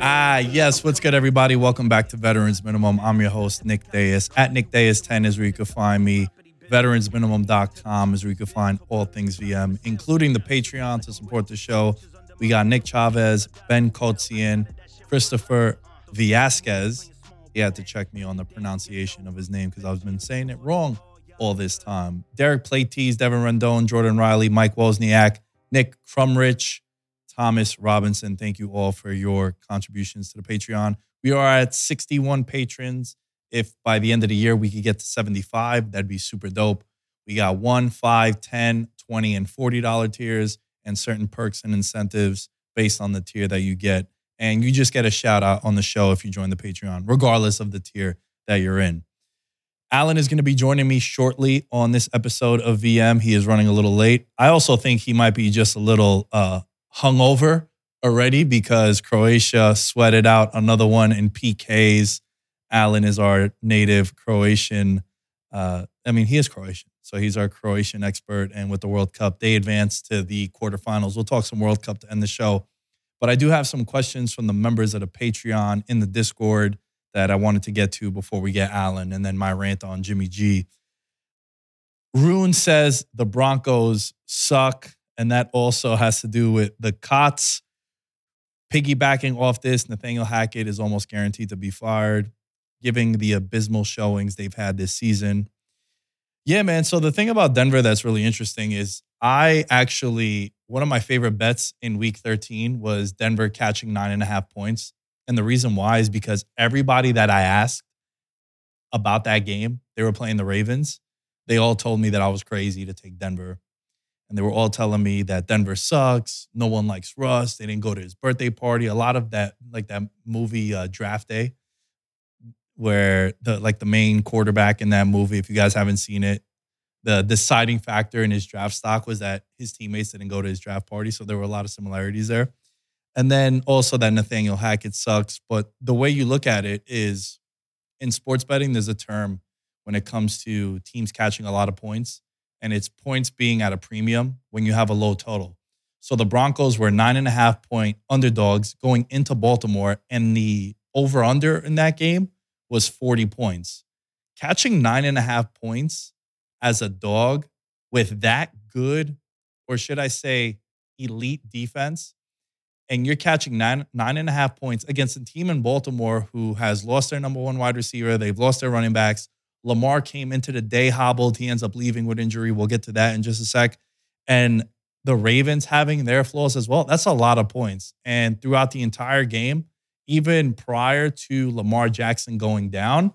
Ah, yes. What's good, everybody? Welcome back to Veterans Minimum. I'm your host, Nick Deus. At Nick Deus10 is where you can find me. VeteransMinimum.com is where you can find all things VM, including the Patreon to support the show. We got Nick Chavez, Ben Kotzian, Christopher Villasquez. He had to check me on the pronunciation of his name because I've been saying it wrong all this time. Derek Platees, Devin Rendon, Jordan Riley, Mike Wozniak, Nick Crumrich, Thomas Robinson. Thank you all for your contributions to the Patreon. We are at 61 patrons. If by the end of the year we could get to 75, that'd be super dope. We got one, five, 10, 20, and $40 tiers and certain perks and incentives based on the tier that you get. And you just get a shout out on the show if you join the Patreon, regardless of the tier that you're in. Alan is going to be joining me shortly on this episode of VM. He is running a little late. I also think he might be just a little uh, hungover already because Croatia sweated out another one in PKs. Alan is our native Croatian. Uh, I mean, he is Croatian, so he's our Croatian expert. And with the World Cup, they advanced to the quarterfinals. We'll talk some World Cup to end the show. But I do have some questions from the members of the Patreon in the Discord that I wanted to get to before we get Alan and then my rant on Jimmy G. Rune says the Broncos suck, and that also has to do with the Cots. Piggybacking off this, Nathaniel Hackett is almost guaranteed to be fired, giving the abysmal showings they've had this season. Yeah, man. So the thing about Denver that's really interesting is I actually, one of my favorite bets in week 13 was Denver catching nine and a half points. And the reason why is because everybody that I asked about that game, they were playing the Ravens. They all told me that I was crazy to take Denver. And they were all telling me that Denver sucks. No one likes Russ. They didn't go to his birthday party. A lot of that, like that movie uh, Draft Day, where the like the main quarterback in that movie, if you guys haven't seen it, the deciding factor in his draft stock was that his teammates didn't go to his draft party. So there were a lot of similarities there. And then also that Nathaniel Hackett sucks. But the way you look at it is in sports betting, there's a term when it comes to teams catching a lot of points, and it's points being at a premium when you have a low total. So the Broncos were nine and a half point underdogs going into Baltimore, and the over under in that game was 40 points. Catching nine and a half points as a dog with that good, or should I say, elite defense, and you're catching nine nine and a half points against a team in Baltimore who has lost their number one wide receiver. They've lost their running backs. Lamar came into the day hobbled. He ends up leaving with injury. We'll get to that in just a sec. And the Ravens having their flaws as well. That's a lot of points. And throughout the entire game, even prior to Lamar Jackson going down,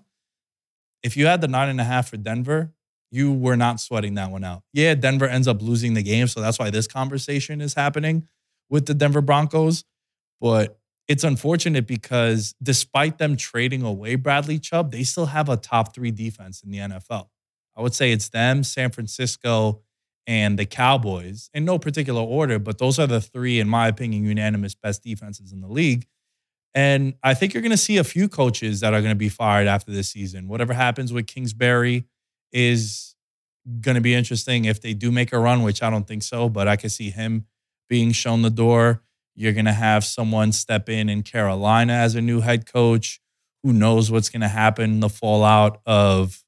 if you had the nine and a half for Denver, you were not sweating that one out. Yeah, Denver ends up losing the game. So that's why this conversation is happening with the Denver Broncos. But it's unfortunate because despite them trading away Bradley Chubb, they still have a top three defense in the NFL. I would say it's them, San Francisco, and the Cowboys in no particular order, but those are the three, in my opinion, unanimous best defenses in the league. And I think you're going to see a few coaches that are going to be fired after this season. Whatever happens with Kingsbury is going to be interesting if they do make a run, which I don't think so, but I could see him being shown the door. You're going to have someone step in in Carolina as a new head coach. Who knows what's going to happen? The fallout of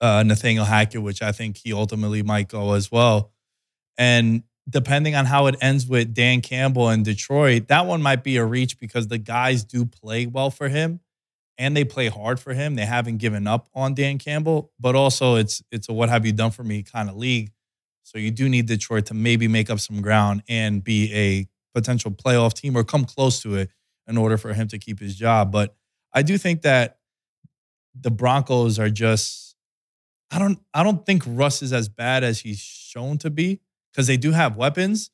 uh, Nathaniel Hackett, which I think he ultimately might go as well. And depending on how it ends with Dan Campbell in Detroit, that one might be a reach because the guys do play well for him and they play hard for him. They haven't given up on Dan Campbell, but also it's it's a what have you done for me kind of league. So you do need Detroit to maybe make up some ground and be a potential playoff team or come close to it in order for him to keep his job. But I do think that the Broncos are just I don't I don't think Russ is as bad as he's shown to be because they do have weapons,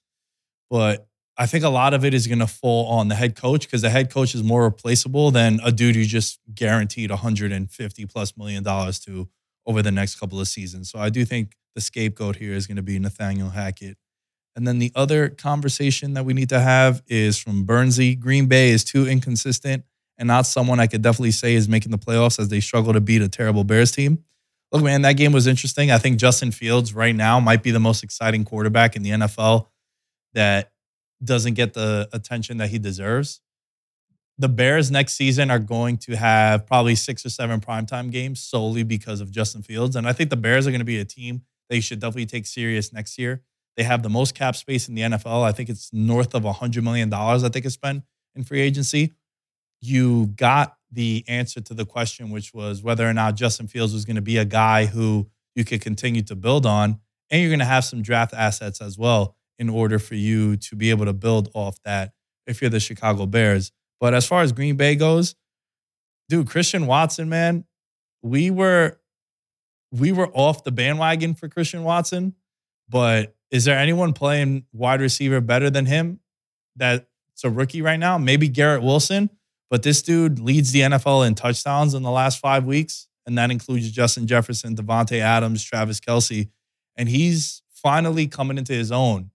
but I think a lot of it is going to fall on the head coach because the head coach is more replaceable than a dude who just guaranteed 150 plus million dollars to over the next couple of seasons. So I do think the scapegoat here is going to be Nathaniel Hackett. And then the other conversation that we need to have is from Bernsey. Green Bay is too inconsistent and not someone I could definitely say is making the playoffs as they struggle to beat a terrible Bears team. Look, man, that game was interesting. I think Justin Fields right now might be the most exciting quarterback in the NFL that doesn't get the attention that he deserves. The Bears next season are going to have probably six or seven primetime games solely because of Justin Fields. And I think the Bears are going to be a team they should definitely take serious next year. They have the most cap space in the NFL. I think it's north of $100 million I think it's spent in free agency. You got the answer to the question, which was whether or not Justin Fields was going to be a guy who you could continue to build on. And you're going to have some draft assets as well in order for you to be able to build off that if you're the Chicago Bears. But as far as Green Bay goes, dude, Christian Watson, man, we were we were off the bandwagon for Christian Watson, but is there anyone playing wide receiver better than him that's a rookie right now? Maybe Garrett Wilson, but this dude leads the NFL in touchdowns in the last five weeks, and that includes Justin Jefferson, Davante Adams, Travis Kelce. and he's finally coming into his own.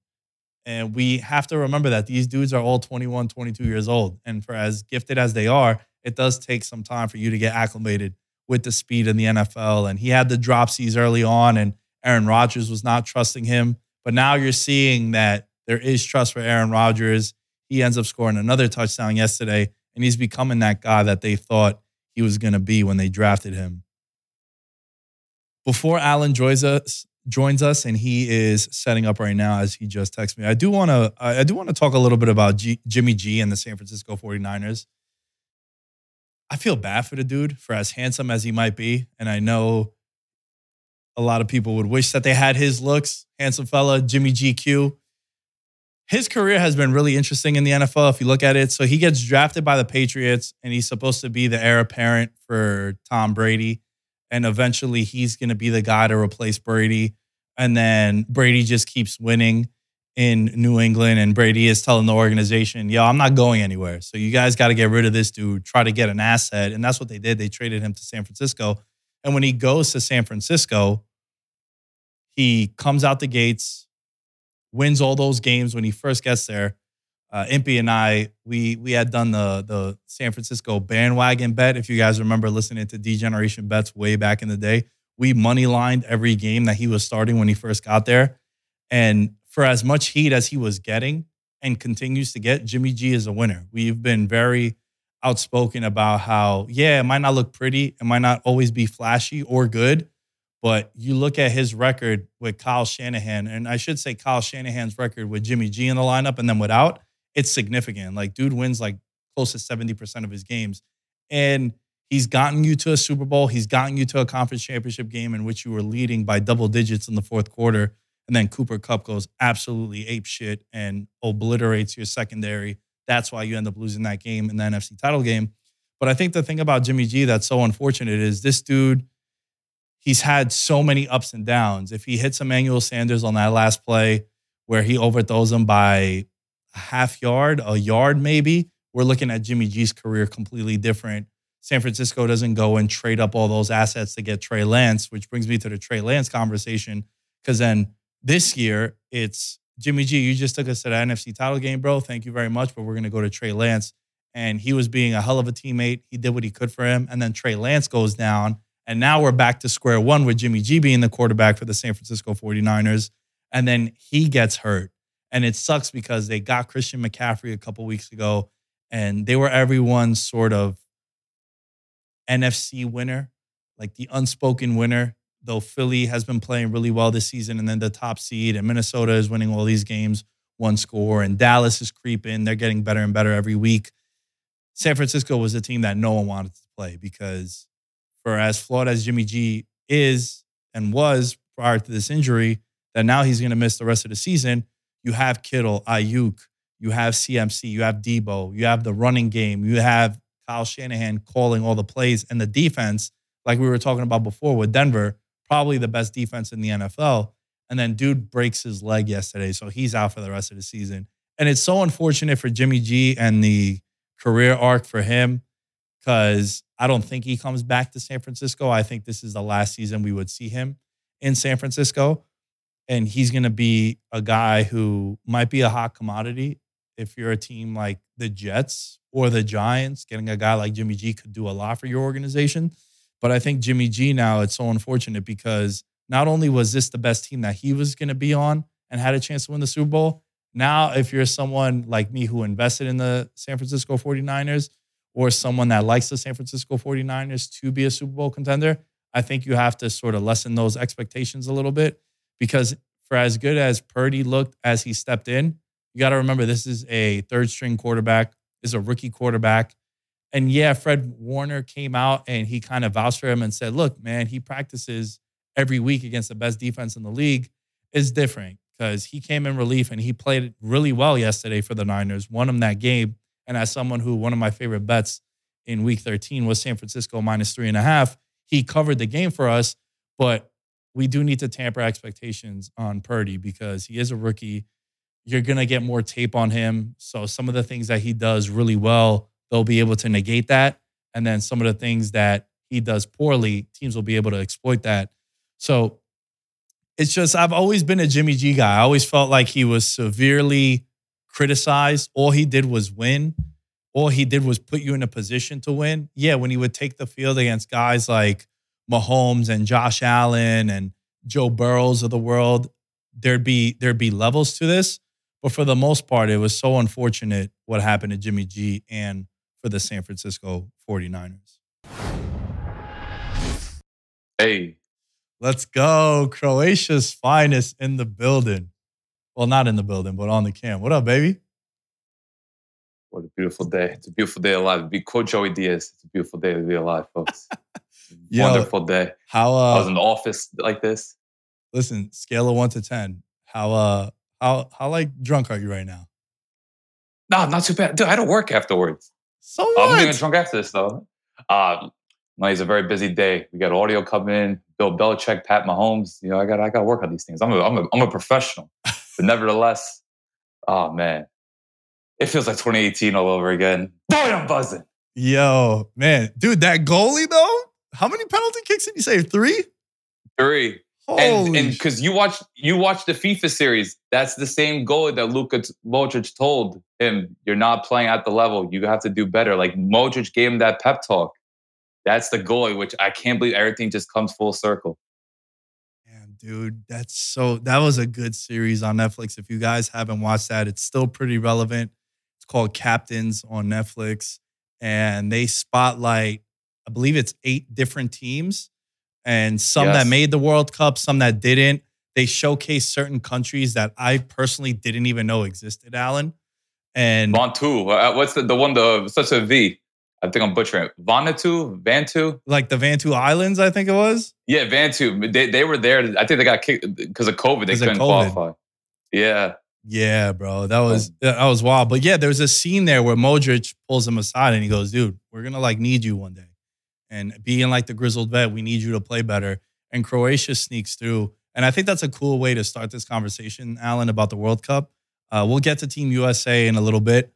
And we have to remember that these dudes are all 21, 22 years old. And for as gifted as they are, it does take some time for you to get acclimated with the speed in the NFL. And he had the dropsies early on, and Aaron Rodgers was not trusting him. But now you're seeing that there is trust for Aaron Rodgers. He ends up scoring another touchdown yesterday, and he's becoming that guy that they thought he was going to be when they drafted him. Before Alan joins us, joins us and he is setting up right now as he just texted me. I do want to I do want to talk a little bit about G, Jimmy G and the San Francisco 49ers. I feel bad for the dude for as handsome as he might be and I know a lot of people would wish that they had his looks. Handsome fella, Jimmy GQ. His career has been really interesting in the NFL if you look at it. So he gets drafted by the Patriots and he's supposed to be the heir apparent for Tom Brady and eventually he's going to be the guy to replace Brady. And then Brady just keeps winning in New England, and Brady is telling the organization, "Yo, I'm not going anywhere. So you guys got to get rid of this dude. Try to get an asset." And that's what they did. They traded him to San Francisco. And when he goes to San Francisco, he comes out the gates, wins all those games when he first gets there uh, Impy and I, we we had done the the San Francisco bandwagon bet. If you guys remember listening to Degeneration Bets way back in the day, we money lined every game that he was starting when he first got there. And for as much heat as he was getting and continues to get, Jimmy G is a winner. We've been very outspoken about how, yeah, it might not look pretty, it might not always be flashy or good, but you look at his record with Kyle Shanahan, and I should say Kyle Shanahan's record with Jimmy G in the lineup and then without it's significant. Like, dude wins like close to 70% of his games. And he's gotten you to a Super Bowl. He's gotten you to a conference championship game in which you were leading by double digits in the fourth quarter. And then Cooper Kupp goes absolutely ape shit and obliterates your secondary. That's why you end up losing that game in the NFC title game. But I think the thing about Jimmy G that's so unfortunate is this dude, he's had so many ups and downs. If he hits Emmanuel Sanders on that last play where he overthrows him by a half yard, a yard maybe, we're looking at Jimmy G's career completely different. San Francisco doesn't go and trade up all those assets to get Trey Lance, which brings me to the Trey Lance conversation. Because then this year, it's Jimmy G, you just took us to the NFC title game, bro. Thank you very much. But we're going to go to Trey Lance. And he was being a hell of a teammate. He did what he could for him. And then Trey Lance goes down. And now we're back to square one with Jimmy G being the quarterback for the San Francisco 49ers. And then he gets hurt. And it sucks because they got Christian McCaffrey a couple weeks ago and they were everyone's sort of NFC winner, like the unspoken winner. Though Philly has been playing really well this season, and then the top seed, and Minnesota is winning all these games, one score, and Dallas is creeping. They're getting better and better every week. San Francisco was a team that no one wanted to play because, for as flawed as Jimmy G is and was prior to this injury, that now he's going to miss the rest of the season. You have Kittle, Aiyuk you have CMC, you have Deebo, you have the running game, you have Kyle Shanahan calling all the plays, and the defense, like we were talking about before with Denver, probably the best defense in the NFL. And then dude breaks his leg yesterday, so he's out for the rest of the season. And it's so unfortunate for Jimmy G and the career arc for him because I don't think he comes back to San Francisco. I think this is the last season we would see him in San Francisco. And he's going to be a guy who might be a hot commodity if you're a team like the Jets or the Giants, getting a guy like Jimmy G could do a lot for your organization. But I think Jimmy G now, it's so unfortunate because not only was this the best team that he was going to be on and had a chance to win the Super Bowl, now if you're someone like me who invested in the San Francisco 49ers or someone that likes the San Francisco 49ers to be a Super Bowl contender, I think you have to sort of lessen those expectations a little bit because for as good as Purdy looked as he stepped in, you got to remember this is a third string quarterback, this is a rookie quarterback. And yeah, Fred Warner came out and he kind of vouched for him and said, look, man, he practices every week against the best defense in the league. Is different because he came in relief and he played really well yesterday for the Niners, won him that game. And as someone who, one of my favorite bets in week 13 was San Francisco minus three and a half, he covered the game for us. But we do need to tamper expectations on Purdy because he is a rookie you're going to get more tape on him. So some of the things that he does really well, they'll be able to negate that. And then some of the things that he does poorly, teams will be able to exploit that. So it's just, I've always been a Jimmy G guy. I always felt like he was severely criticized. All he did was win. All he did was put you in a position to win. Yeah, when he would take the field against guys like Mahomes and Josh Allen and Joe Burrows of the world, there'd be there'd be levels to this. But for the most part, it was so unfortunate what happened to Jimmy G and for the San Francisco 49ers. Hey. Let's go. Croatia's finest in the building. Well, not in the building, but on the cam. What up, baby? What a beautiful day. It's a beautiful day alive. Be quote Joey Diaz. It's a beautiful day to be alive, folks. Yo, wonderful day. How uh, I was in the office like this. Listen, scale of one to ten. How uh how how like drunk are you right now? No, not too bad. Dude, I had to work afterwards. So what? I'm gonna drunk after this though. Uh no, it's a very busy day. We got audio coming in. Bill Belichick, Pat Mahomes. You know, I got I got to work on these things. I'm a I'm a, I'm a professional, but nevertheless, oh man, it feels like 2018 all over again. Boy, I'm buzzing. Yo, man, dude, that goalie though. How many penalty kicks did you save? Three. Three. Holy and because you watch you watch the FIFA series, that's the same goal that Luka Modric told him, "You're not playing at the level. You have to do better." Like Modric gave him that pep talk. That's the goal, which I can't believe everything just comes full circle. Damn, dude, that's so. That was a good series on Netflix. If you guys haven't watched that, it's still pretty relevant. It's called Captains on Netflix, and they spotlight, I believe it's eight different teams and some yes. that made the World Cup, some that didn't. They showcase certain countries that I personally didn't even know existed, Alan. And Vanuatu, uh, what's the, the one, the such a V? I think I'm butchering it. Vanuatu, Vantu, like the Vantu Islands, I think it was. Yeah, Vantu. They they were there. I think they got kicked because of COVID. They couldn't COVID. qualify. Yeah. Yeah, bro, that was that was wild. But yeah, there's a scene there where Modric pulls him aside and he goes, "Dude, we're gonna like need you one day." And being like the grizzled vet, we need you to play better. And Croatia sneaks through. And I think that's a cool way to start this conversation, Alan, about the World Cup. Uh, we'll get to Team USA in a little bit.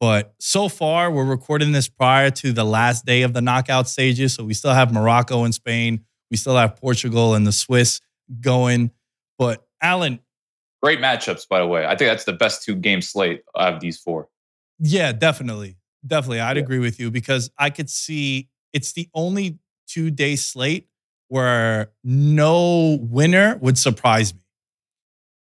But so far, we're recording this prior to the last day of the knockout stages. So we still have Morocco and Spain. We still have Portugal and the Swiss going. But Alan. Great matchups, by the way. I think that's the best two game slate out of these four. Yeah, definitely. Definitely. I'd yeah. agree with you because I could see it's the only two day slate where no winner would surprise me.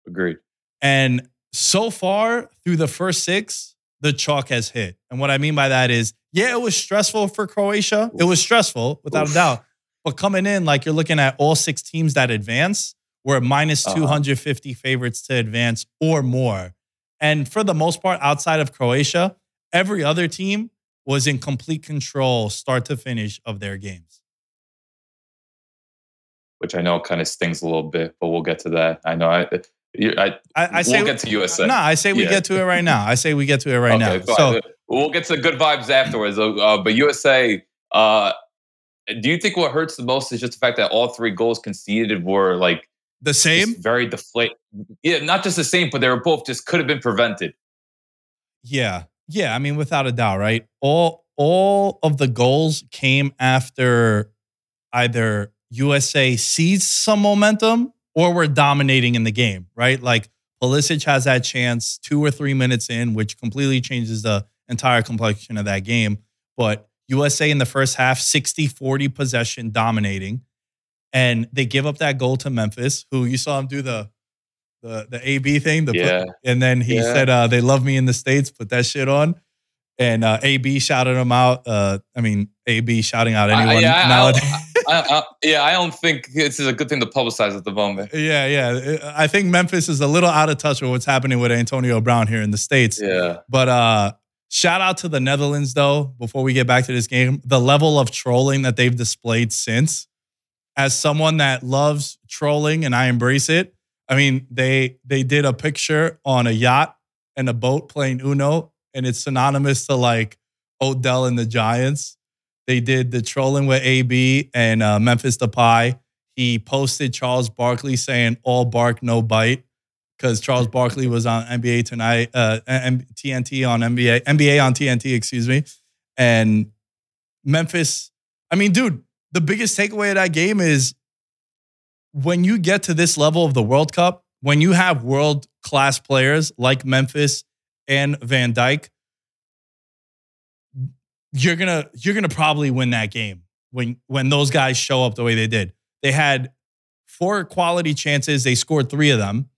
Agreed. And so far through the first six, the chalk has hit. And what I mean by that is, yeah, it was stressful for Croatia. Oof. It was stressful without Oof. a doubt. But coming in, like you're looking at all six teams that advance, were minus uh-huh. 250 favorites to advance or more. And for the most part, outside of Croatia, every other team was in complete control, start to finish, of their games. Which I know kind of stings a little bit, but we'll get to that. I know I I, I, I say we'll get to USA. No, I say we yeah. get to it right now. I say we get to it right okay, now. So we'll get to the good vibes afterwards. Uh, but USA, uh, do you think what hurts the most is just the fact that all three goals conceded were like the same, very deflate? Yeah, not just the same, but they were both just could have been prevented. Yeah, yeah. I mean, without a doubt, right? All all of the goals came after either USA seized some momentum or we're dominating in the game, right? Like Pulisic has that chance two or three minutes in, which completely changes the entire complexion of that game. But USA in the first half, 60 40 possession dominating. And they give up that goal to Memphis, who you saw him do the the the AB thing. The yeah. Put, and then he yeah. said, uh, they love me in the States, put that shit on. And uh, AB shouted him out. Uh, I mean, AB shouting out anyone uh, yeah, nowadays. I, I, I, yeah, I don't think this is a good thing to publicize at the moment. Yeah, yeah. I think Memphis is a little out of touch with what's happening with Antonio Brown here in the States. Yeah. But uh, shout out to the Netherlands, though, before we get back to this game. The level of trolling that they've displayed since, as someone that loves trolling and I embrace it. I mean, they they did a picture on a yacht and a boat playing Uno, and it's synonymous to like Odell and the Giants. They did the trolling with AB and uh, Memphis Depay. He posted Charles Barkley saying "all bark, no bite" because Charles Barkley was on NBA tonight, uh, TNT on NBA, NBA on TNT, excuse me, and Memphis. I mean, dude, the biggest takeaway of that game is when you get to this level of the World Cup, when you have world class players like Memphis and Van Dijk, you're gonna you're gonna probably win that game when when those guys show up the way they did. They had four quality chances. They scored three of them.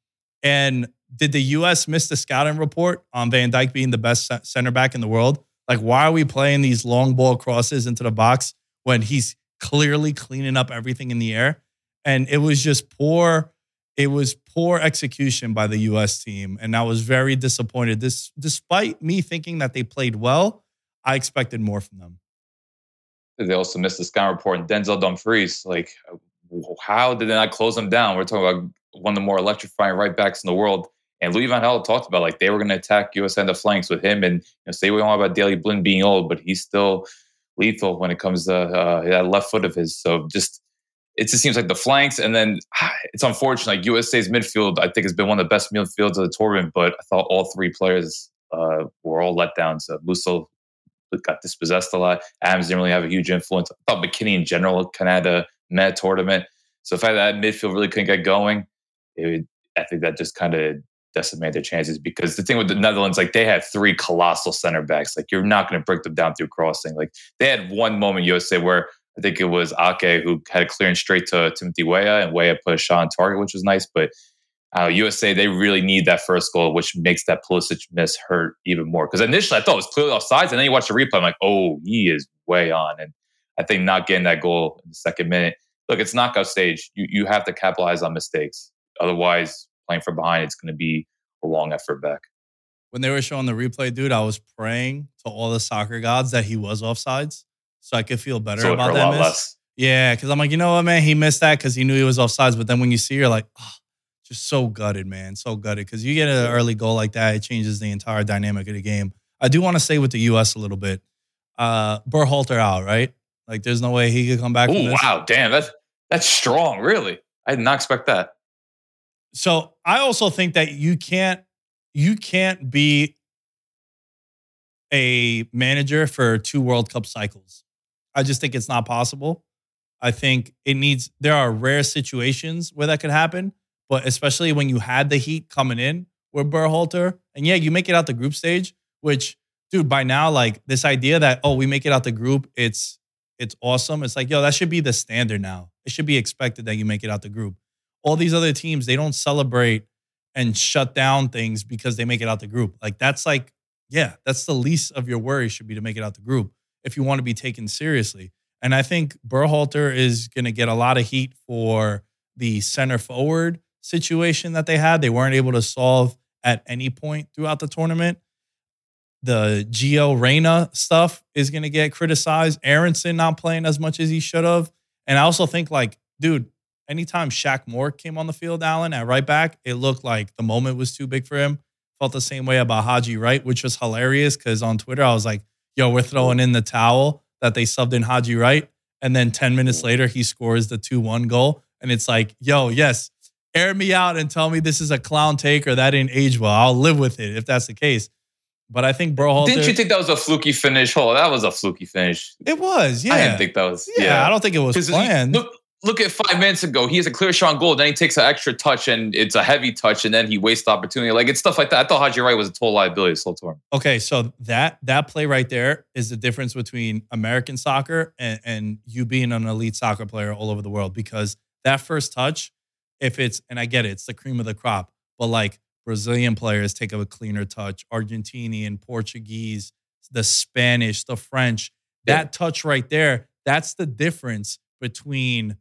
And did the U.S. miss the scouting report on Van Dijk being the best center back in the world? Like, why are we playing these long ball crosses into the box when he's clearly cleaning up everything in the air? And it was just poor. It was poor execution by the U.S. team, and I was very disappointed. This, despite me thinking that they played well, I expected more from them. They also missed the scout report and Denzel Dumfries. Like, how did they not close them down? We're talking about one of the more electrifying right backs in the world. And Louis Van Gaal talked about like they were going to attack US on the flanks with him. And you know, say we all about Daley Blind being old, but he's still lethal when it comes to uh, that left foot of his. So just it just seems like the flanks, and then it's unfortunate. Like USA's midfield, I think has been one of the best midfields of the tournament, but I thought all three players uh, were all let down. So Musah got dispossessed a lot. Adams didn't really have a huge influence. I thought McKennie in general kind of a mad tournament. So the fact that midfield really couldn't get going, it, I think that just kind of decimated their chances because the thing with the Netherlands, like they had three colossal center backs. Like you're not going to break them down through crossing. Like they had one moment USA where I think it was Ake who had a clearance straight to Timothy Weah and Weah put a shot on target, which was nice. But uh, USA, they really need that first goal, which makes that Pulisic miss hurt even more. Because initially I thought it was clearly offsides, and then you watch the replay, I'm like, oh, he is way on. And I think not getting that goal in the second minute. Look, it's knockout stage. You you have to capitalize on mistakes. Otherwise, playing from behind, it's going to be a long effort back. When they were showing the replay, dude, I was praying to all the soccer gods that he was offsides, so I could feel better so about that miss. Less. Yeah, because I'm like, you know what, man, he missed that because he knew he was offsides. But then when you see, you're like, oh, just so gutted, man, so gutted. Because you get an early goal like that, it changes the entire dynamic of the game. I do want to say with the U.S. a little bit. Uh, Berhalter out, right? Like, there's no way he could come back. Oh wow, damn, that's that's strong. Really, I did not expect that. So I also think that you can't you can't be a manager for two World Cup cycles. I just think it's not possible. I think it needs, there are rare situations where that could happen, but especially when you had the heat coming in with Berhalter, and yeah, you make it out the group stage, which, dude, by now, like this idea that, oh, we make it out the group, it's, it's awesome. It's like, yo, that should be the standard now. It should be expected that you make it out the group. All these other teams, they don't celebrate and shut down things because they make it out the group. Like that's like, yeah, that's the least of your worries should be to make it out the group if you want to be taken seriously. And I think Berhalter is going to get a lot of heat for the center forward situation that they had. They weren't able to solve at any point throughout the tournament. The Gio Reyna stuff is going to get criticized. Aaronson not playing as much as he should have. And I also think, like, dude, anytime Shaq Moore came on the field, Allen, at right back, it looked like the moment was too big for him. Felt the same way about Haji Wright, which was hilarious because on Twitter, I was like, yo, we're throwing in the towel that they subbed in Haji Wright. And then 10 minutes later, he scores the 2 1 goal. And it's like, yo, yes, air me out and tell me this is a clown take or that didn't age well. I'll live with it if that's the case. But I think Berhalter. Didn't you think that was a fluky finish? Oh, that was a fluky finish. It was, yeah. I didn't think that was. Yeah, yeah. I don't think it was planned. Look, look at five minutes ago. He has a clear shot on goal. Then he takes an extra touch and it's a heavy touch, and then he wastes the opportunity. Like it's stuff like that. I thought Haji Wright was a total liability whole tournament. Okay, so that that play right there is the difference between American soccer and, and you being an elite soccer player all over the world. Because that first touch, if it's and I get it, it's the cream of the crop, but like Brazilian players take a cleaner touch, Argentinian, Portuguese, the Spanish, the French. That yeah. touch right there, that's the difference between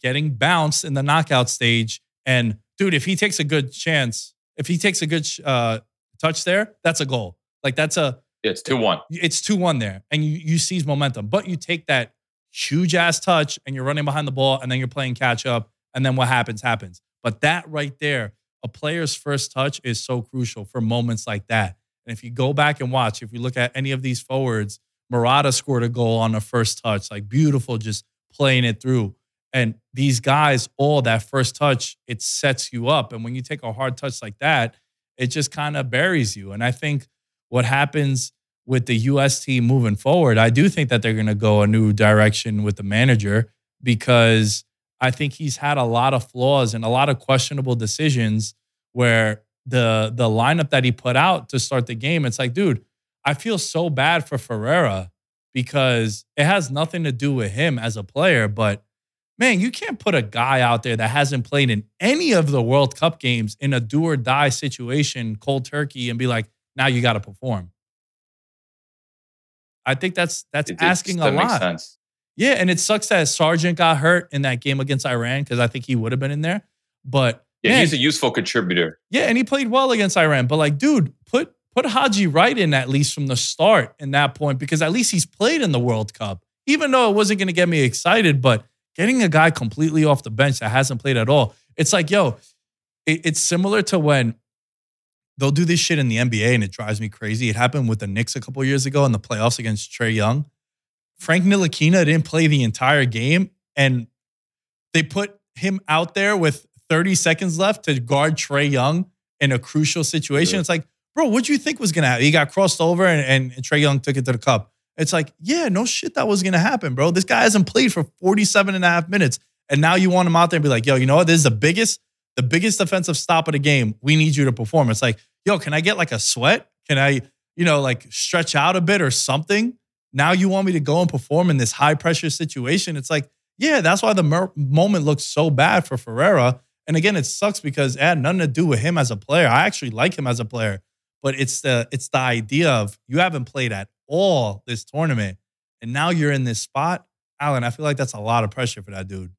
getting bounced in the knockout stage. And dude, if he takes a good chance, if he takes a good uh, touch there, that's a goal. Like that's a it's two one. It's two one there, and you you seize momentum. But you take that huge ass touch, and you're running behind the ball, and then you're playing catch up, and then what happens happens. But that right there, a player's first touch is so crucial for moments like that. And if you go back and watch, if you look at any of these forwards, Morata scored a goal on the first touch, like beautiful, just playing it through. And these guys, all that first touch, it sets you up. And when you take a hard touch like that, it just kind of buries you. And I think what happens with the US team moving forward, I do think that they're going to go a new direction with the manager because I think he's had a lot of flaws and a lot of questionable decisions where the the lineup that he put out to start the game, it's like, dude, I feel so bad for Ferreira because it has nothing to do with him as a player, but man, you can't put a guy out there that hasn't played in any of the World Cup games in a do or die situation, cold turkey, and be like, now you got to perform. I think that's that's it, asking a lot. Yeah, and it sucks that Sargent got hurt in that game against Iran because I think he would have been in there. But yeah, man, he's a useful contributor. Yeah, and he played well against Iran. But like, dude, put put Haji Wright in at least from the start in that point because at least he's played in the World Cup. Even though it wasn't going to get me excited, but getting a guy completely off the bench that hasn't played at all, it's like, yo, it, it's similar to when they'll do this shit in the NBA and it drives me crazy. It happened with the Knicks a couple years ago in the playoffs against Trae Young. Frank Ntilikina didn't play the entire game and they put him out there with 30 seconds left to guard Trae Young in a crucial situation. It's like, bro, what do you think was gonna happen? He got crossed over and, and, and Trae Young took it to the cup. It's like, yeah, no shit that was gonna happen, bro. This guy hasn't played for 47 and a half minutes. And now you want him out there and be like, yo, you know what? This is the biggest, the biggest defensive stop of the game. We need you to perform. It's like, yo, can I get like a sweat? Can I, you know, like stretch out a bit or something? Now you want me to go and perform in this high pressure situation? It's like, yeah, that's why the mer- moment looks so bad for Ferreira. And again, it sucks because it had nothing to do with him as a player. I actually like him as a player, but it's the it's the idea of you haven't played at all this tournament, and now you're in this spot, Alan. I feel like that's a lot of pressure for that dude.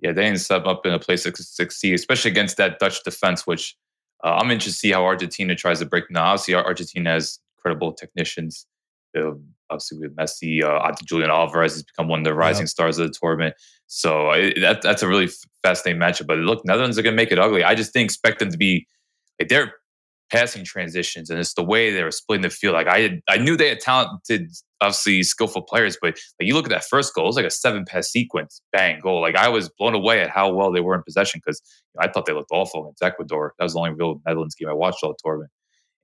Yeah, they didn't step up in a place to succeed, especially against that Dutch defense, which uh, I'm interested to see how Argentina tries to break Now, Obviously, Argentina has credible technicians. Uh, obviously, with Messi, uh, Julian Alvarez has become one of the rising stars of the tournament. So it, that, that's a really fascinating matchup. But look, Netherlands are going to make it ugly. I just didn't expect them to be. Like, they're passing transitions and it's the way they were splitting the field. Like I had, I knew they had talented, obviously skillful players, but like you look at that first goal, it was like a seven pass sequence, bang, goal. Like I was blown away at how well they were in possession because you know, I thought they looked awful against Ecuador. That was the only real Netherlands game I watched all the tournament.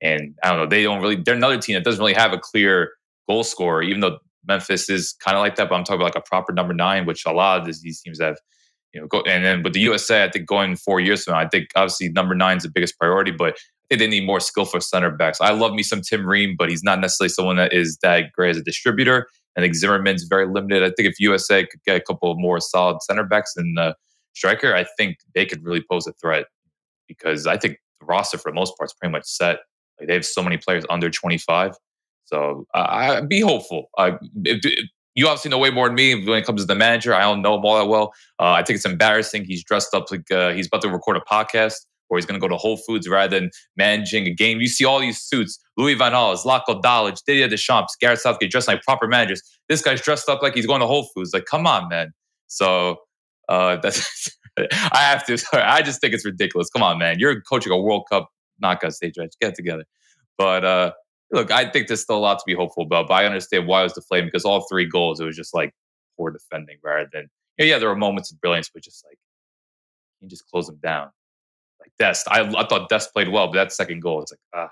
And I don't know, they don't really. They're another team that doesn't really have a clear goal scorer, even though Memphis is kind of like that. But I'm talking about like a proper number nine, which a lot of these teams have. You know, go, and then with the USA, I think going four years from now, I think obviously number nine is the biggest priority, but they need more skillful center backs. I love me some Tim Ream, but he's not necessarily someone that is that great as a distributor. I think Zimmerman's very limited. I think if USA could get a couple more solid center backs and the striker, I think they could really pose a threat because I think the roster for the most part is pretty much set. Like they have so many players under 25. So uh, I be hopeful. Uh, it, it, you obviously know way more than me when it comes to the manager. I don't know him all that well. Uh, I think it's embarrassing. He's dressed up like uh, he's about to record a podcast or he's going to go to Whole Foods rather than managing a game. You see all these suits: Louis Van Gaal, Zlatko Dalic, Didier Deschamps, Gareth Southgate, dressed like proper managers. This guy's dressed up like he's going to Whole Foods. Like, come on, man. So uh, that's I have to. Sorry, I just think it's ridiculous. Come on, man. You're coaching a World Cup knockout stage, right? Get together. But uh, look, I think there's still a lot to be hopeful about. But I understand why it was deflating because all three goals, it was just like poor defending rather than yeah. There were moments of brilliance, but just like you just close them down like Dest. I, I thought Dest played well, but that second goal, it's like ah.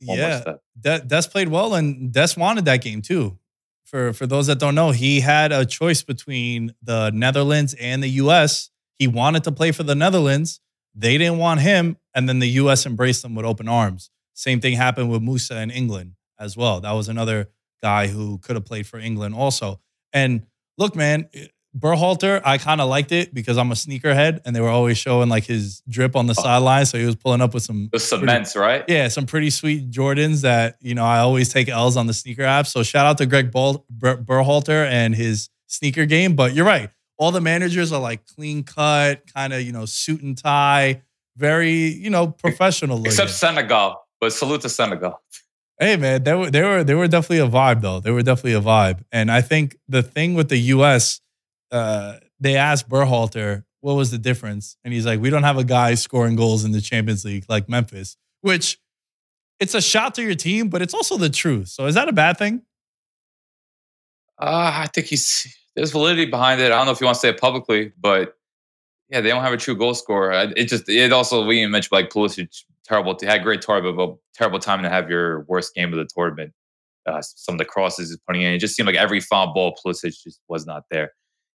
Yeah, De- Dest played well, and Dest wanted that game too. For for those that don't know, he had a choice between the Netherlands and the U.S. He wanted to play for the Netherlands. They didn't want him, and then the U.S. embraced him with open arms. Same thing happened with Musah in England as well. That was another guy who could have played for England also. And look, man, Berhalter, I kind of liked it because I'm a sneakerhead, and they were always showing like his drip on the oh. sideline. So he was pulling up with some the cements, pretty, right? Yeah, some pretty sweet Jordans that you know I always take L's on the sneaker app. So shout out to Gregg Ber- Berhalter and his sneaker game. But you're right, all the managers are like clean cut, kind of you know suit and tie, very you know professional. Looking. Except Senegal, but salute to Senegal. Hey man, they were they were they were definitely a vibe though. They were definitely a vibe, and I think the thing with the U.S uh, they asked Berhalter what was the difference, and he's like, "We don't have a guy scoring goals in the Champions League like Memphis," which it's a shot to your team, but it's also the truth. So is that a bad thing? Uh, I think he's there's validity behind it. I don't know if you want to say it publicly, but yeah, they don't have a true goal scorer. It just it also we mentioned like Pulisic terrible. He had great tournament, but terrible time to have your worst game of the tournament. Uh, some of the crosses he's putting in, it just seemed like every foul ball Pulisic just was not there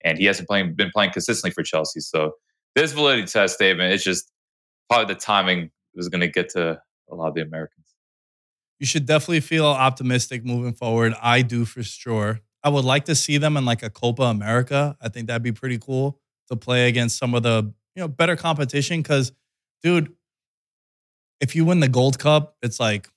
and he hasn't playing, been playing consistently for Chelsea. So this validity test statement, it's just probably the timing was going to get to a lot of the Americans. You should definitely feel optimistic moving forward. I do for sure. I would like to see them in like a Copa America. I think that'd be pretty cool to play against some of the you know better competition. Because, dude, if you win the Gold Cup, it's like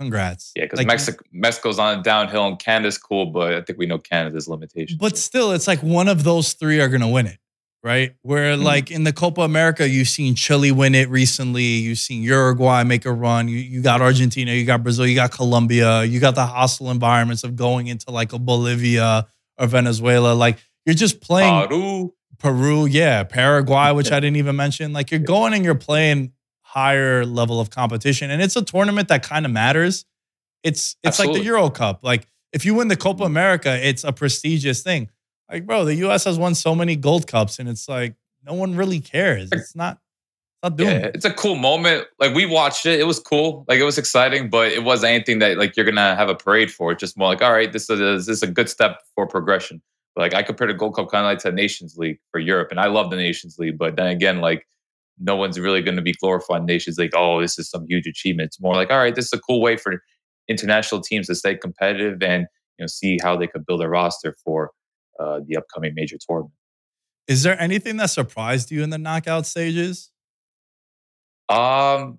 Congrats. Yeah, because like, Mexico Mexico's on a downhill and Canada's cool, but I think we know Canada's limitations. But still, it's like one of those three are gonna win it, right? Where mm-hmm. like in the Copa America, you've seen Chile win it recently, you've seen Uruguay make a run, you, you got Argentina, you got Brazil, you got Colombia, you got the hostile environments of going into like a Bolivia or Venezuela. Like you're just playing Peru. Peru, yeah, Paraguay, which I didn't even mention. Like you're going and you're playing higher level of competition. And it's a tournament that kind of matters. It's it's Absolutely. like the Euro Cup. Like if you win the Copa mm-hmm. America, it's a prestigious thing. Like, bro, the US has won so many gold cups, and it's like no one really cares. It's not not doing yeah, it. It's a cool moment. Like we watched it. It was cool. Like it was exciting, but it wasn't anything that like you're gonna have a parade for. It's just more like, all right, this is this is a good step for progression. But, like I compare the Gold Cup kind of like to Nations League for Europe, and I love the Nations League. But then again, like no one's really going to be glorifying nations like, oh, this is some huge achievement. It's more like, all right, this is a cool way for international teams to stay competitive and you know see how they could build a roster for uh, the upcoming major tournament. Is there anything that surprised you in the knockout stages? Um,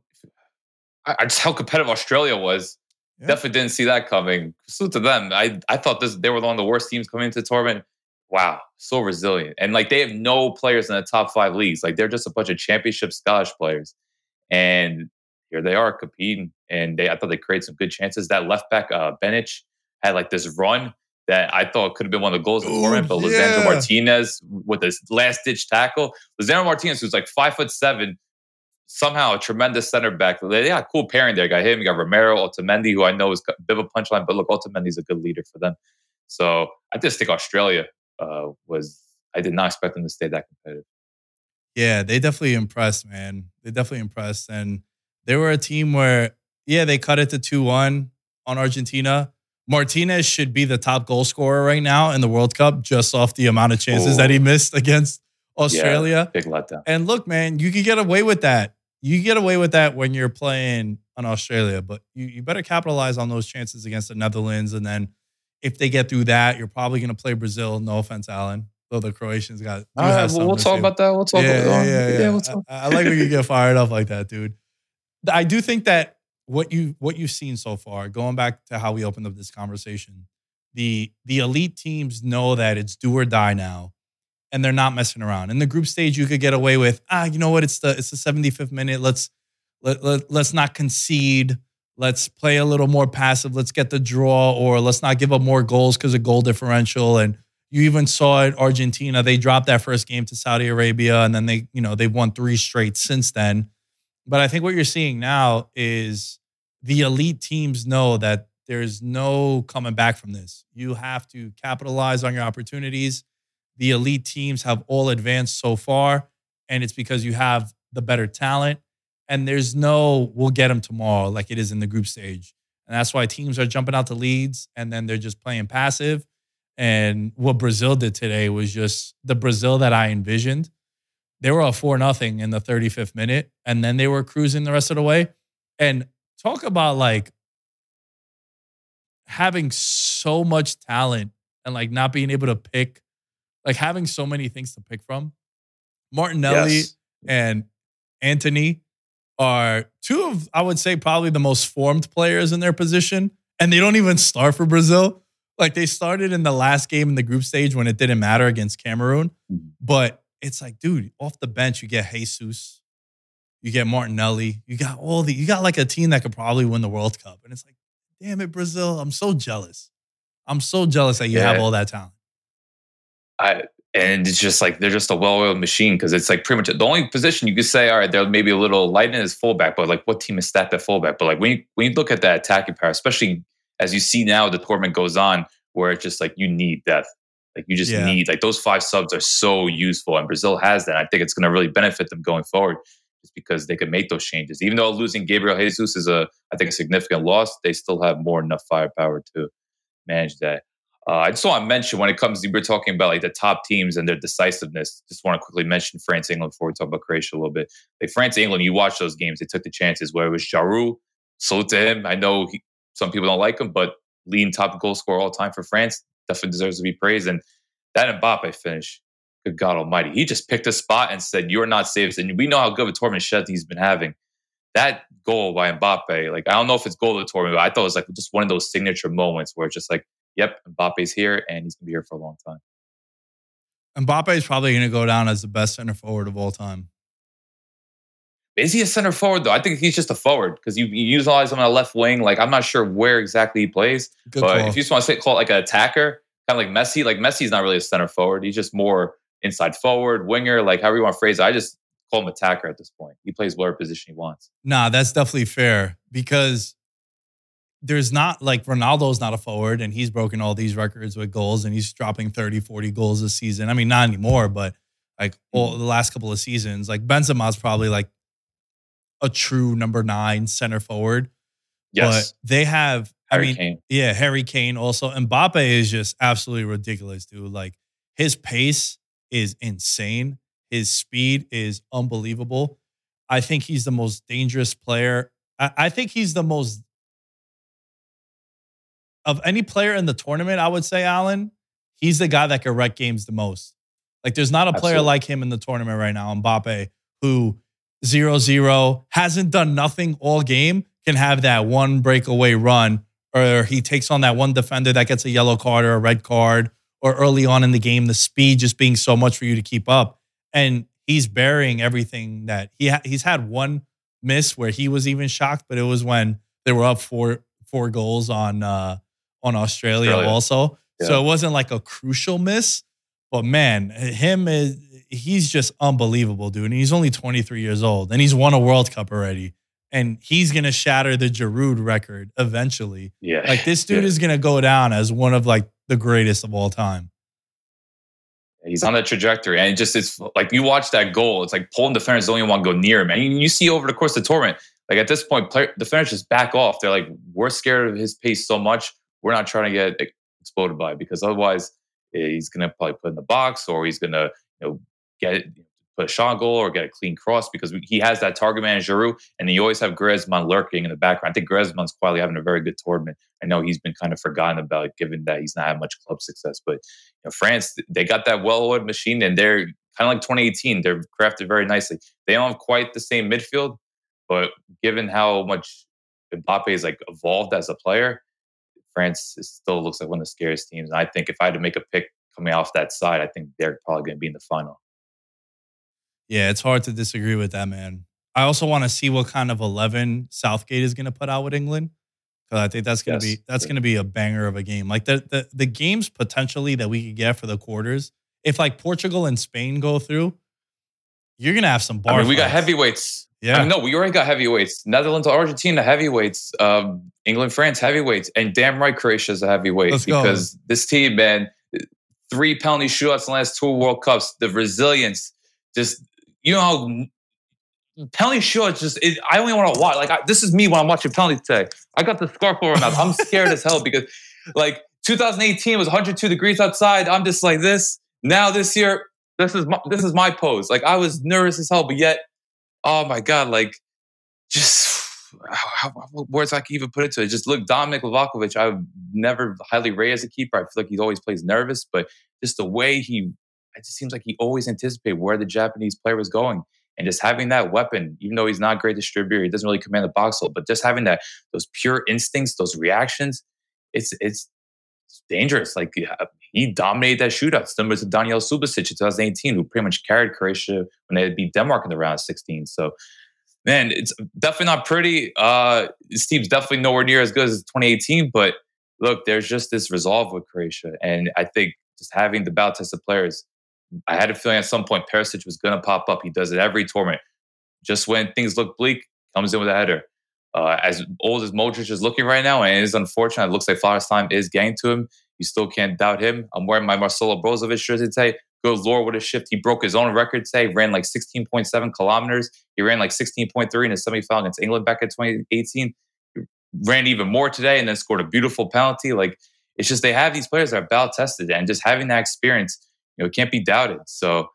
I, I just how competitive Australia was. Yeah. Definitely didn't see that coming. Salute to them. I I thought this they were one of the worst teams coming into the tournament wow, so resilient. And like they have no players in the top five leagues. Like they're just a bunch of championship Scottish players. And here they are competing. And they I thought they created some good chances. That left back, uh Behich, had like this run that I thought could have been one of the goals of the tournament, but yeah. Lisandro Martinez with this last ditch tackle. Lisandro Martinez, who's like five foot seven, somehow a tremendous center back. They got cool pairing there. Got him, you got Romero, Otamendi, who I know is a bit of a punchline, but look, Otamendi's a good leader for them. So I just think Australia uh, was I did not expect them to stay that competitive. Yeah, they definitely impressed, man. They definitely impressed, and they were a team where Yeah, they cut it to 2 1 on Argentina. Martinez should be the top goal scorer right now in the World Cup just off the amount of chances Ooh. that he missed against Australia. Yeah, big letdown. And look, man, you could get away with that. You get away with that when you're playing on Australia, but you, you better capitalize on those chances against the Netherlands. And then if they get through that, you're probably going to play Brazil. No offense, Alan. Though the Croatians got. All right, well, we'll talk about that. We'll talk yeah, about yeah, yeah, yeah. yeah we'll talk. I, I like when you get fired up like that, dude. I do think that what you what you've seen so far, going back to how we opened up this conversation, the the elite teams know that it's do or die now, and they're not messing around. In the group stage, you could get away with ah, you know what? It's the it's the 75th minute. Let's let, let let's not concede. Let's play a little more passive. Let's get the draw, or let's not give up more goals because of goal differential and you even saw it Argentina. They dropped that first game to Saudi Arabia, and then they, you know, they've won three straight since then. But I think what you're seeing now is the elite teams know that there's no coming back from this. You have to capitalize on your opportunities. The elite teams have all advanced so far, and it's because you have the better talent. And there's no, we'll get them tomorrow like it is in the group stage. And that's why teams are jumping out to leads and then they're just playing passive and what Brazil did today was just the Brazil that I envisioned. They were a four nothing in the 35th minute, and then they were cruising the rest of the way. And talk about like having so much talent and like not being able to pick, like having so many things to pick from. Martinelli yes. and Antony are two of, I would say, probably the most formed players in their position. And they don't even start for Brazil. Like they started in the last game in the group stage when it didn't matter against Cameroon. Mm-hmm. But it's like, dude, off the bench, you get Jesus, you get Martinelli, you got all the, you got like a team that could probably win the World Cup. And it's like, damn it, Brazil. I'm so jealous. I'm so jealous that you yeah. have all that talent. I, and it's just like they're just a well-oiled machine because it's like pretty much the only position you could say, all right, they're maybe a little light in is fullback, but like what team is stacked at fullback? But like when you when you look at that attacking power, especially as you see now the tournament goes on, where it's just like you need depth. Like you just yeah. need like those five subs are so useful, and Brazil has that. I think it's going to really benefit them going forward, just because they can make those changes. Even though losing Gabriel Jesus is a, I think, a significant loss, they still have more enough firepower to manage that. Uh, I just want to mention when it comes to we're talking about like the top teams and their decisiveness. Just want to quickly mention France England before we talk about Croatia a little bit. Like France England, you watch those games; they took the chances. Where it was Giroud, salute to him. I know he, some people don't like him, but leading top goal scorer all time for France, definitely deserves to be praised. And that Mbappe finish, good God Almighty, he just picked a spot and said, "You're not safe." And we know how good of a tournament Shet he's been having. That goal by Mbappe, like I don't know if it's goal of the tournament, but I thought it was like just one of those signature moments where it's just like, "Yep, Mbappe's here and he's gonna be here for a long time." Mbappe is probably going to go down as the best center forward of all time. Is he a center forward though? I think he's just a forward because you, you utilize him on a left wing. Like I'm not sure where exactly he plays, Good but call. if you just want to say call it like an attacker, kind of like Messi, like Messi's not really a center forward. He's just more inside forward, winger, like however you want to phrase it. I just call him attacker at this point. He plays whatever position he wants. Nah, that's definitely fair because there's not like Ronaldo's not a forward and he's broken all these records with goals and he's dropping 30, 40 goals a season. I mean, not anymore, but like all mm-hmm. the last couple of seasons, like Benzema's probably like a true number nine center forward. Yes. But they have, Harry I mean, Kane. yeah, Harry Kane also. Mbappe is just absolutely ridiculous, dude. Like his pace is insane. His speed is unbelievable. I think he's the most dangerous player. I, I think he's the most of any player in the tournament, I would say, Alan, he's the guy that can wreck games the most. Like, there's not a player Absolutely. like him in the tournament right now, Mbappe, who zero zero, hasn't done nothing all game, can have that one breakaway run, or he takes on that one defender that gets a yellow card or a red card, or early on in the game, the speed just being so much for you to keep up. And he's burying everything that he ha- he's had one miss where he was even shocked, but it was when they were up four four goals on uh on Australia, Australia. also. Yeah. So it wasn't like a crucial miss, but man, him is he's just unbelievable, dude. And he's only 23 years old and he's won a World Cup already. And he's gonna shatter the Giroud record eventually. Yeah. Like this dude yeah. is gonna go down as one of like the greatest of all time. He's on that trajectory. And it just it's like you watch that goal, it's like Poland defenders don't even want to go near him. And you see over the course of the tournament, like at this point, player, defenders just back off. They're like, we're scared of his pace so much. We're not trying to get exploded by because otherwise eh, he's going to probably put in the box or he's going to you know get put a shot goal or get a clean cross because he has that target man Giroud, and you always have Griezmann lurking in the background. I think Griezmann's quietly having a very good tournament. I know he's been kind of forgotten about given that he's not had much club success, but you know, France they got that well-oiled machine, and they're kind of like 2018. They're crafted very nicely. They don't have quite the same midfield, but given how much Mbappe is like evolved as a player, France still looks like one of the scariest teams. And I think if I had to make a pick coming off that side, I think they're probably going to be in the final. Yeah, it's hard to disagree with that, man. I also want to see what kind of eleven Southgate is going to put out with England because I think that's going to yes. be that's going to be a banger of a game. Like the, the the games potentially that we could get for the quarters. If like Portugal and Spain go through, you're going to have some bar. I mean, we got heavyweights. Yeah, I mean, no, we already got heavyweights. Netherlands, Argentina, heavyweights. Um, England, France, heavyweights, and damn right, Croatia is a heavyweight Let's because go. this team, man, three penalty shootouts in the last two World Cups. The resilience, just you know penalty shoots just it, I only want to watch. Like I, this is me when I'm watching penalty today. I got the scarf over my mouth. I'm scared as hell because like 2018 was 102 degrees outside. I'm just like this. Now this year, this is my, this is my pose. Like I was nervous as hell, but yet, oh my god, like just how, what words I can even put it to it. Just look, Dominik Livakovic, I've never highly rated as a keeper. I feel like he always plays nervous, but just the way he it just seems like he always anticipated where the Japanese player was going. And just having that weapon, even though he's not a great distributor, he doesn't really command the box lot, but just having that those pure instincts, those reactions, it's it's dangerous. Like he dominated that shootout, similar to Danijel Subasic in 2018, who pretty much carried Croatia when they beat Denmark in the round of 16. So, man, it's definitely not pretty. Uh, this team's definitely nowhere near as good as 2018, but look, there's just this resolve with Croatia. And I think just having the battle tested players I had a feeling at some point Perisic was going to pop up. He does it every tournament. Just when things look bleak, comes in with a header. Uh, as old as Modric is looking right now, and it is unfortunate, it looks like Father's time is getting to him. You still can't doubt him. I'm wearing my Marcelo Brozovic jersey today. Good lord, what a shift. He broke his own record today, ran like 16.7 kilometers. He ran like 16.3 in a semifinal against England back in 2018. He ran even more today and then scored a beautiful penalty. Like, it's just they have these players that are battle tested and just having that experience you – know, can't be doubted. So,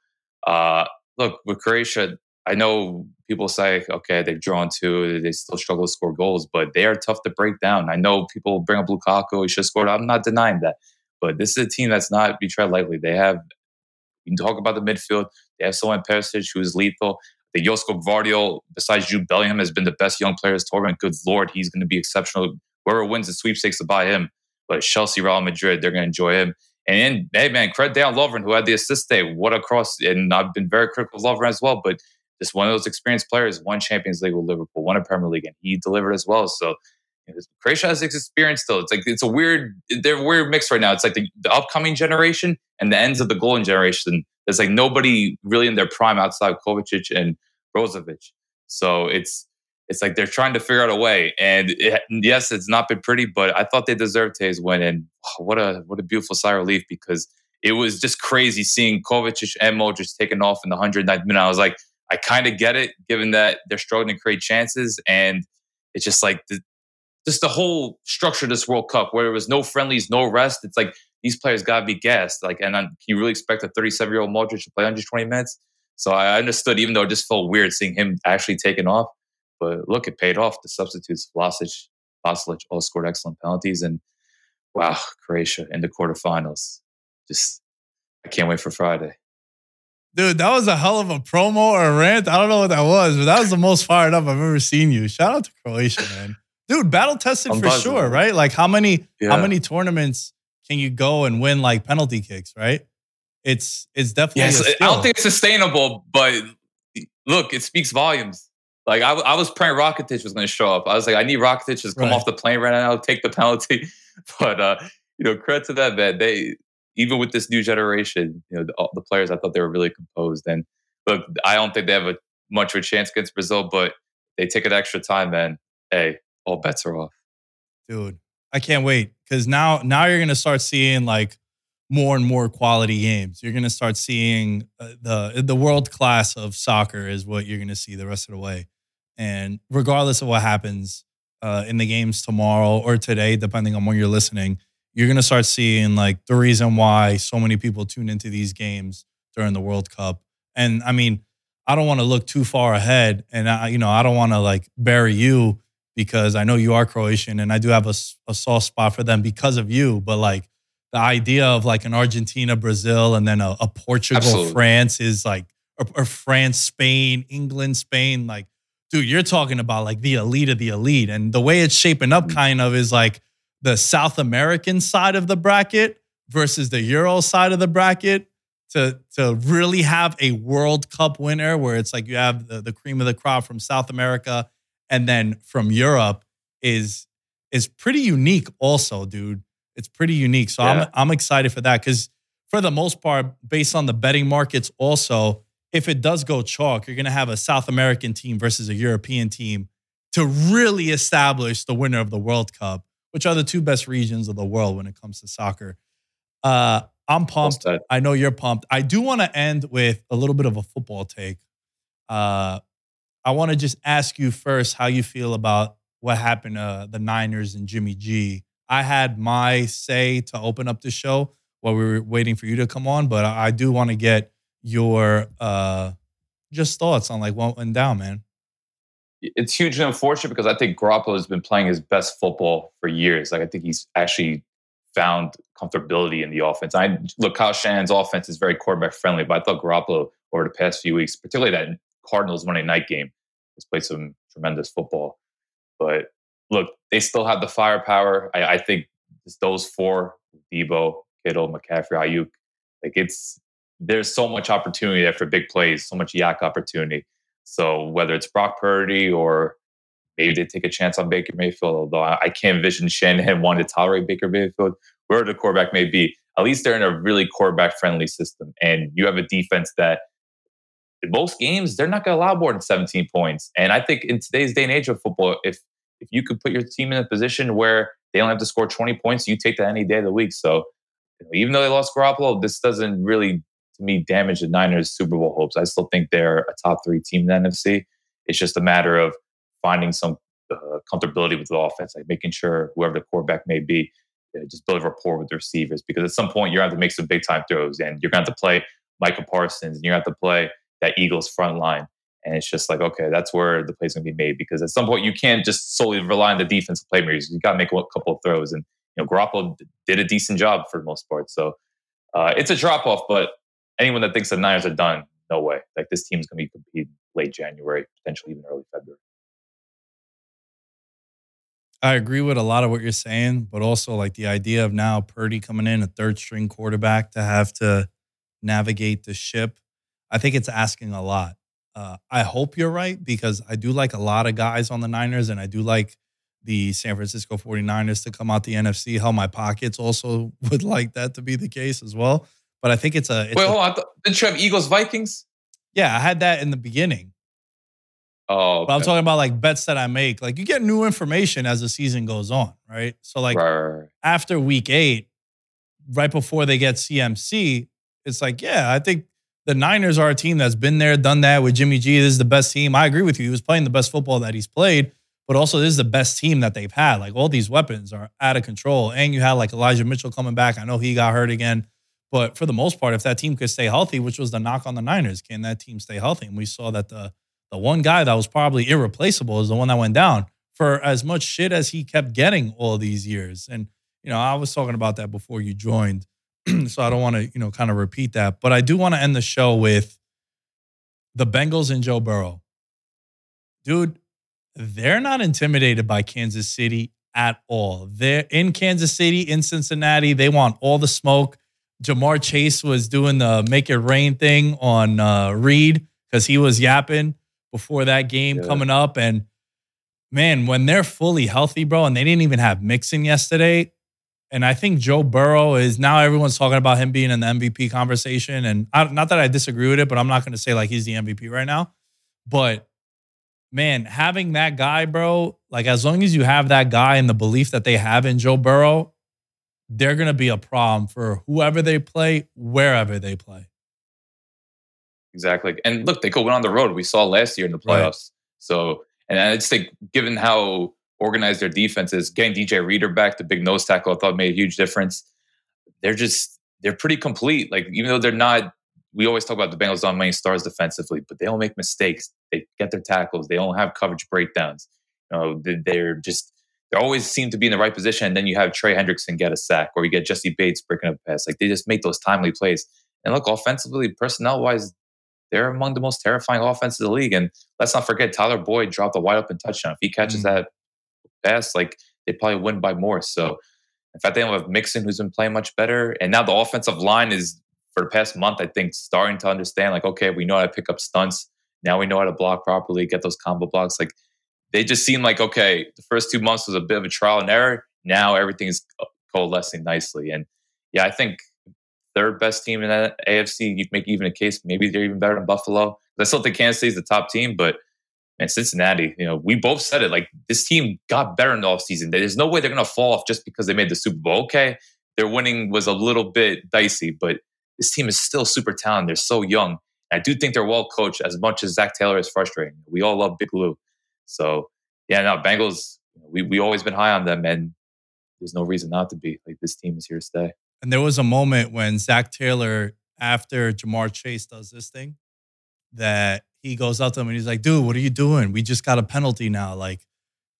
uh, look, with Croatia, I know people say, okay, they've drawn two, they still struggle to score goals, but they are tough to break down. I know people bring up Lukaku, he should score. I'm not denying that. But this is a team that's not be tread lightly. They have, you can talk about the midfield, they have someone Perisic who is lethal. The Josko Gvardiol, besides Jude Bellingham, has been the best young player this tournament. Good lord, he's going to be exceptional. Whoever wins the sweepstakes to buy him, but Chelsea, Real Madrid, they're going to enjoy him. And then, hey, man, credit down Lovren who had the assist day. What a cross! And I've been very critical of Lovren as well, but just one of those experienced players. Won Champions League with Liverpool, won a Premier League, and he delivered as well. So Croatia has experience still. It's like it's a weird, they're weird mix right now. It's like the, the upcoming generation and the ends of the golden generation. There's like nobody really in their prime outside of Kovacic and Brozovic. So it's it's like they're trying to figure out a way. And it, yes, it's not been pretty, but I thought they deserved today's win. And oh, what a what a beautiful sigh of relief because it was just crazy seeing Kovacic and Modric taking off in the 109th minute. I was like, I kind of get it, given that they're struggling to create chances, and it's just like the, just the whole structure of this World Cup, where there was no friendlies, no rest. It's like these players got to be gassed. Like, and can you really expect a 37 year old Modric to play 120 minutes? So I understood, even though it just felt weird seeing him actually taken off. But look, it paid off. The substitutes, Vlasic, Pasalic, all scored excellent penalties. And wow, Croatia in the quarterfinals. Just, I can't wait for Friday. Dude, that was a hell of a promo or a rant. I don't know what that was, but that was the most fired up I've ever seen you. Shout out to Croatia, man. Dude, battle tested I'm for buzzing. sure, right? Like how many yeah. how many tournaments can you go and win like penalty kicks, right? It's it's definitely yes, I don't think it's sustainable, but look, it speaks volumes. Like I, I was praying Rakitic was going to show up. I was like, I need Rakitic to come right. off the plane right now, take the penalty. But uh, you know, credit to that man. They even with this new generation, you know, the, the, players, I thought they were really composed. And look, I don't think they have a much of a chance against Brazil, but they take an extra time, man. Hey, all bets are off. Dude, I can't wait because now now you're going to start seeing like more and more quality games. You're going to start seeing uh, the the world class of soccer is what you're going to see the rest of the way And regardless of what happens uh, in the games tomorrow or today, depending on when you're listening, you're gonna start seeing like the reason why so many people tune into these games during the World Cup. And I mean, I don't want to look too far ahead, and I, you know, I don't want to like bury you because I know you are Croatian, and I do have a, a soft spot for them because of you. But like the idea of like an Argentina, Brazil, and then a, a Portugal, Absolutely. France is like, or, or France, Spain, England, Spain, like dude, you're talking about like the elite of the elite. And the way it's shaping up mm-hmm. kind of is like the South American side of the bracket versus the Euro side of the bracket to to really have a World Cup winner where it's like you have the, the cream of the crop from South America and then from Europe is is pretty unique also, dude. It's pretty unique. So yeah. I'm I'm excited for that cuz for the most part based on the betting markets also if it does go chalk, you're going to have a South American team versus a European team to really establish the winner of the World Cup, which are the two best regions of the world when it comes to soccer. Uh, I'm pumped. I know you're pumped. I do want to end with a little bit of a football take. Uh, I want to just ask you first how you feel about what happened to the Niners and Jimmy G. I had my say to open up the show while we were waiting for you to come on, but I do want to get your uh just thoughts on like what went down, man. It's hugely unfortunate because I think Garoppolo has been playing his best football for years. Like I think he's actually found comfortability in the offense. I look, Kyle Shanahan's offense is very quarterback friendly, but I thought Garoppolo over the past few weeks, particularly that Cardinals Monday night game, has played some tremendous football. But look, they still have the firepower. I, I think those four: Deebo, Kittle, McCaffrey, Aiyuk. Like it's there's so much opportunity there for big plays, so much YAC opportunity. So whether it's Brock Purdy or maybe they take a chance on Baker Mayfield, although I can't envision Shanahan wanting to tolerate Baker Mayfield, where the quarterback may be, at least they're in a really quarterback friendly system. And you have a defense that in most games, they're not going to allow more than 17 points. And I think in today's day and age of football, if if you could put your team in a position where they don't have to score 20 points, you take that any day of the week. So even though they lost Garoppolo, this doesn't really to me damage the Niners' Super Bowl hopes. I still think they're a top three team in the NFC. It's just a matter of finding some uh, comfortability with the offense, like making sure whoever the quarterback may be, uh, just build rapport with the receivers. Because at some point, you're going to have to make some big time throws, and you're going to have to play Micah Parsons, and you're going to have to play that Eagles front line. And it's just like, okay, that's where the play's going to be made. Because at some point, you can't just solely rely on the defensive playmakers. You got to make a couple of throws. And you know, Garoppolo did a decent job for the most part. So uh, it's a drop off, but anyone that thinks the Niners are done, no way. Like this team's going to be competing late January, potentially even early February. I agree with a lot of what you're saying, but also like the idea of now Purdy coming in, a third string quarterback, to have to navigate the ship. I think it's asking a lot. Uh, I hope you're right because I do like a lot of guys on the Niners and I do like the San Francisco 49ers to come out the NFC. Hell, my pockets also would like that to be the case as well. But I think it's a. It's Wait, a, hold on. Didn't you have Eagles Vikings? Yeah, I had that in the beginning. Oh, okay. but I'm talking about like bets that I make. Like you get new information as the season goes on, right? So like right. after week eight, right before they get CMC, it's like, yeah, I think the Niners are a team that's been there, done that with Jimmy G. This is the best team. I agree with you. He was playing the best football that he's played, but also this is the best team that they've had. Like all these weapons are out of control. And you had like Elijah Mitchell coming back. I know he got hurt again. But for the most part, if that team could stay healthy, which was the knock on the Niners, can that team stay healthy? And we saw that the the one guy that was probably irreplaceable is the one that went down for as much shit as he kept getting all these years. And you know, I was talking about that before you joined, so I don't want to you know kind of repeat that. But I do want to end the show with the Bengals and Joe Burrow, dude. They're not intimidated by Kansas City at all. They're in Kansas City, in Cincinnati. They want all the smoke. Ja'Marr Chase was doing the make it rain thing on uh, Reed because he was yapping before that game yeah. coming up. And man, when they're fully healthy, bro, and they didn't even have Mixon yesterday. And I think Joe Burrow is now everyone's talking about him being in the MVP conversation. And I, not that I disagree with it, but I'm not going to say like he's the MVP right now. But man, having that guy, bro, like as long as you have that guy and the belief that they have in Joe Burrow, they're going to be a problem for whoever they play, wherever they play. Exactly. And look, they go went on the road. We saw last year in the playoffs. Right. So And I just think, given how organized their defense is, getting DJ Reader back, the big nose tackle, I thought made a huge difference. They're just they're pretty complete. Like even though they're not, we always talk about the Bengals don't stars defensively, but they don't make mistakes. They get their tackles. They don't have coverage breakdowns. You know, they're just they always seem to be in the right position. And then you have Trey Hendrickson get a sack, or you get Jessie Bates breaking up a pass. Like they just make those timely plays. And look, offensively, personnel wise, they're among the most terrifying offenses in the league. And let's not forget, Tyler Boyd dropped a wide open touchdown. If he catches mm-hmm. that pass, like they probably win by more. So in fact, they don't have Mixon, who's been playing much better. And now the offensive line is, for the past month, I think, starting to understand, like, okay, we know how to pick up stunts. Now we know how to block properly, get those combo blocks. Like, they just seem like, okay, the first two months was a bit of a trial and error. Now everything's coalescing nicely. And yeah, I think third best team in the AFC. You make even a case maybe they're even better than Buffalo. I still think Kansas City is the top team, but and Cincinnati, you know, we both said it. Like this team got better in the offseason. There's no way they're going to fall off just because they made the Super Bowl. Okay, their winning was a little bit dicey, but this team is still super talented. They're so young. I do think they're well coached. As much as Zac Taylor is frustrating, we all love Big Lou. So yeah, no Bengals. We we always been high on them, and there's no reason not to be. Like this team is here to stay. And there was a moment when Zac Taylor, after Ja'Marr Chase does this thing, that he goes up to him and he's like, dude, what are you doing? We just got a penalty now. Like,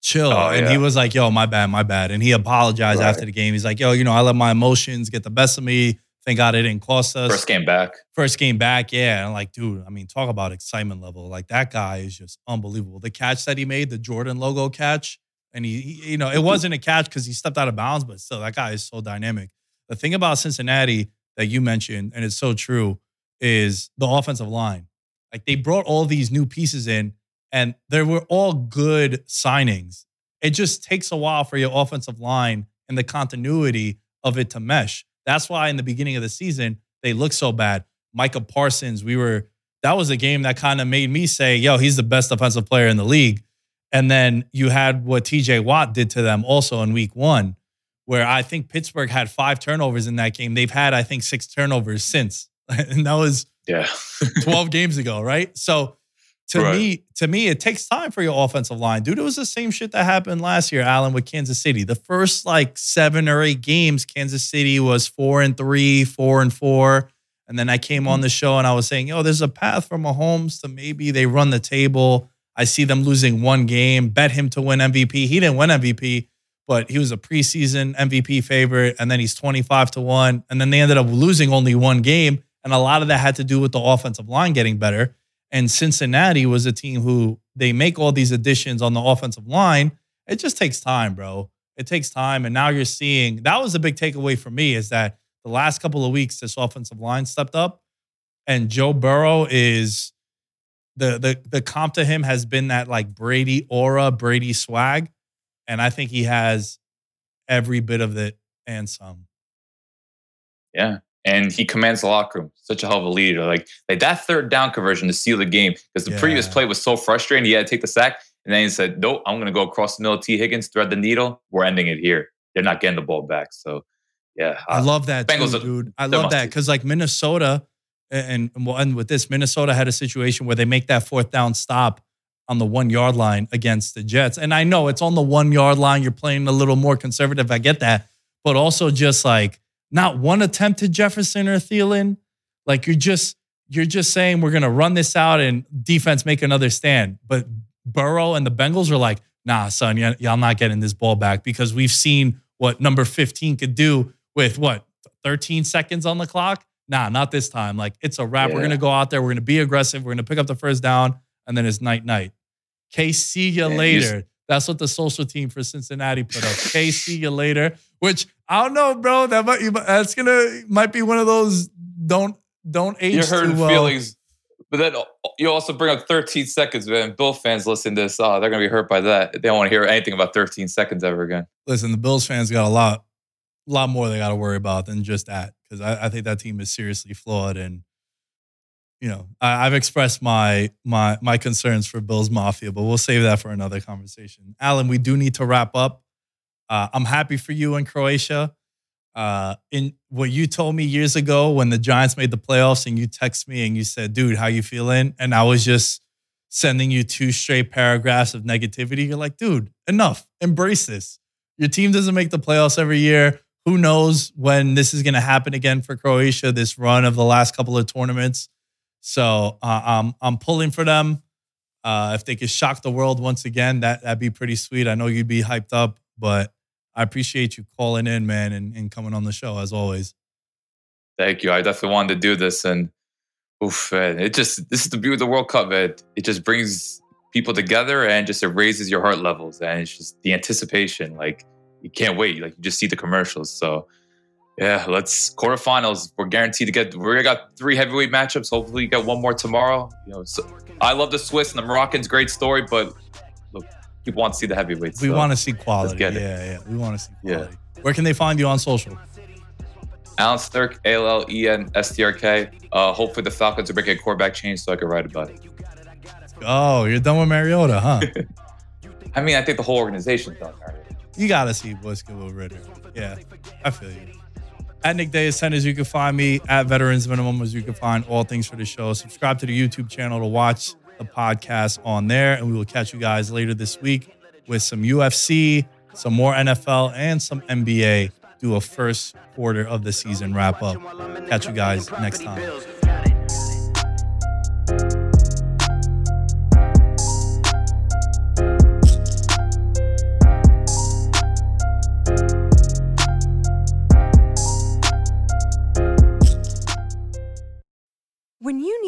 chill. Oh, and yeah. he was like, yo, my bad, my bad. And he apologized right. after the game. He's like, yo, you know, I let my emotions get the best of me. Thank God it didn't cost us. First game back. First game back, yeah. And like, dude, I mean, talk about excitement level. Like that guy is just unbelievable. The catch that he made, the Jordan logo catch, and he, he you know, it mm-hmm. wasn't a catch because he stepped out of bounds, but still, that guy is so dynamic. The thing about Cincinnati that you mentioned, and it's so true, is the offensive line. Like they brought all these new pieces in, and they were all good signings. It just takes a while for your offensive line and the continuity of it to mesh. That's why in the beginning of the season, they looked so bad. Micah Parsons, we were, that was a game that kind of made me say, yo, he's the best offensive player in the league. And then you had what TJ Watt did to them also in week one where I think Pittsburgh had five turnovers in that game. They've had, I think, six turnovers since. and that was yeah 12 games ago, right? So to right. me, to me, it takes time for your offensive line. Dude, it was the same shit that happened last year, Alan, with Kansas City. The first like seven or eight games, Kansas City was four and three, four and four. And then I came on the show and I was saying, yo, there's a path for Mahomes to maybe they run the table. I see them losing one game, bet him to win MVP. He didn't win MVP, but he was a preseason MVP favorite, and then he's 25 to 1. And then they ended up losing only one game. And a lot of that had to do with the offensive line getting better. And Cincinnati was a team who they make all these additions on the offensive line. It just takes time, bro. It takes time. And now you're seeing that was a big takeaway for me is that the last couple of weeks, this offensive line stepped up. And Joe Burrow is the the the comp to him has been that like Brady aura, Brady swag and I think he has every bit of it and some. Yeah. And he commands the locker room. Such a hell of a leader. Like, like that third down conversion to seal the game because the yeah. previous play was so frustrating. He had to take the sack. And then he said, Nope, I'm going to go across the middle. Tee Higgins, thread the needle. We're ending it here. They're not getting the ball back. So, yeah. I uh, love that, Bengals too, dude. I love that because, like, Minnesota, and, and we'll end with this Minnesota had a situation where they make that fourth down stop on the one yard line against the Jets. And I know it's on the one yard line. You're playing a little more conservative. I get that. But also just like not one attempt to Jefferson or Thielen. Like you're just you're just saying we're gonna run this out and defense make another stand. But Burrow and the Bengals are like, nah, son, y- y'all not getting this ball back because we've seen what number 15 could do with what 13 seconds on the clock. Nah, not this time. Like it's a wrap. Yeah. We're gonna go out there. We're gonna be aggressive. We're gonna pick up the first down, and then it's night night. K, see you later. That's what the social team for Cincinnati put up. okay, see you later. Which I don't know, bro. That might that's gonna might be one of those don't don't age. You're hurting well. feelings, but then you also bring up 13 seconds, man. Bill fans listen to this. Oh, they're gonna be hurt by that. They don't want to hear anything about 13 seconds ever again. Listen, the Bills fans got a lot, lot more they got to worry about than just that because I, I think that team is seriously flawed and you know, I, have expressed my my my concerns for Bills Mafia, but we'll save that for another conversation. Alan, we do need to wrap up. Uh, I'm happy for you in Croatia. Uh, in what you told me years ago when the Giants made the playoffs, and you text me and you said, "Dude, how you feeling?" And I was just sending you two straight paragraphs of negativity, you're like, dude, enough. Embrace this. Your team doesn't make the playoffs every year. Who knows when this is going to happen again for Croatia, this run of the last couple of tournaments. So uh, I'm, I'm pulling for them. Uh, if they could shock the world once again, that, that'd be pretty sweet. I know you'd be hyped up, but I appreciate you calling in, man, and, and coming on the show as always. Thank you. I definitely wanted to do this. And oof, man, it just, this is the beauty of the World Cup, man. It just brings people together and just it raises your heart levels. And it's just the anticipation. Like, you can't wait. Like, you just see the commercials. So, yeah, let's quarterfinals. We're guaranteed to get. We got three heavyweight matchups. Hopefully, you get one more tomorrow. You know, so I love the Swiss and the Moroccans. Great story, but look, people want to see the heavyweights. We so want to see quality. Yeah, yeah. We want to see quality. Yeah. Where can they find you on social? Allen Strk, A L L E N S T R K. Uh, hopefully the Falcons are making a quarterback change so I can write about it. Oh, you're done with Mariota, huh? I mean, I think the whole organization's done Mariota. You gotta see what's good with Ridder. Yeah, I feel you. At Nick Day 10 as you can find me at Veterans Minimum as you can find all things for the show. Subscribe to the YouTube channel to watch the podcast on there, and we will catch you guys later this week with some UFC, some more NFL, and some NBA. Do a first quarter of the season wrap up. Catch you guys next time.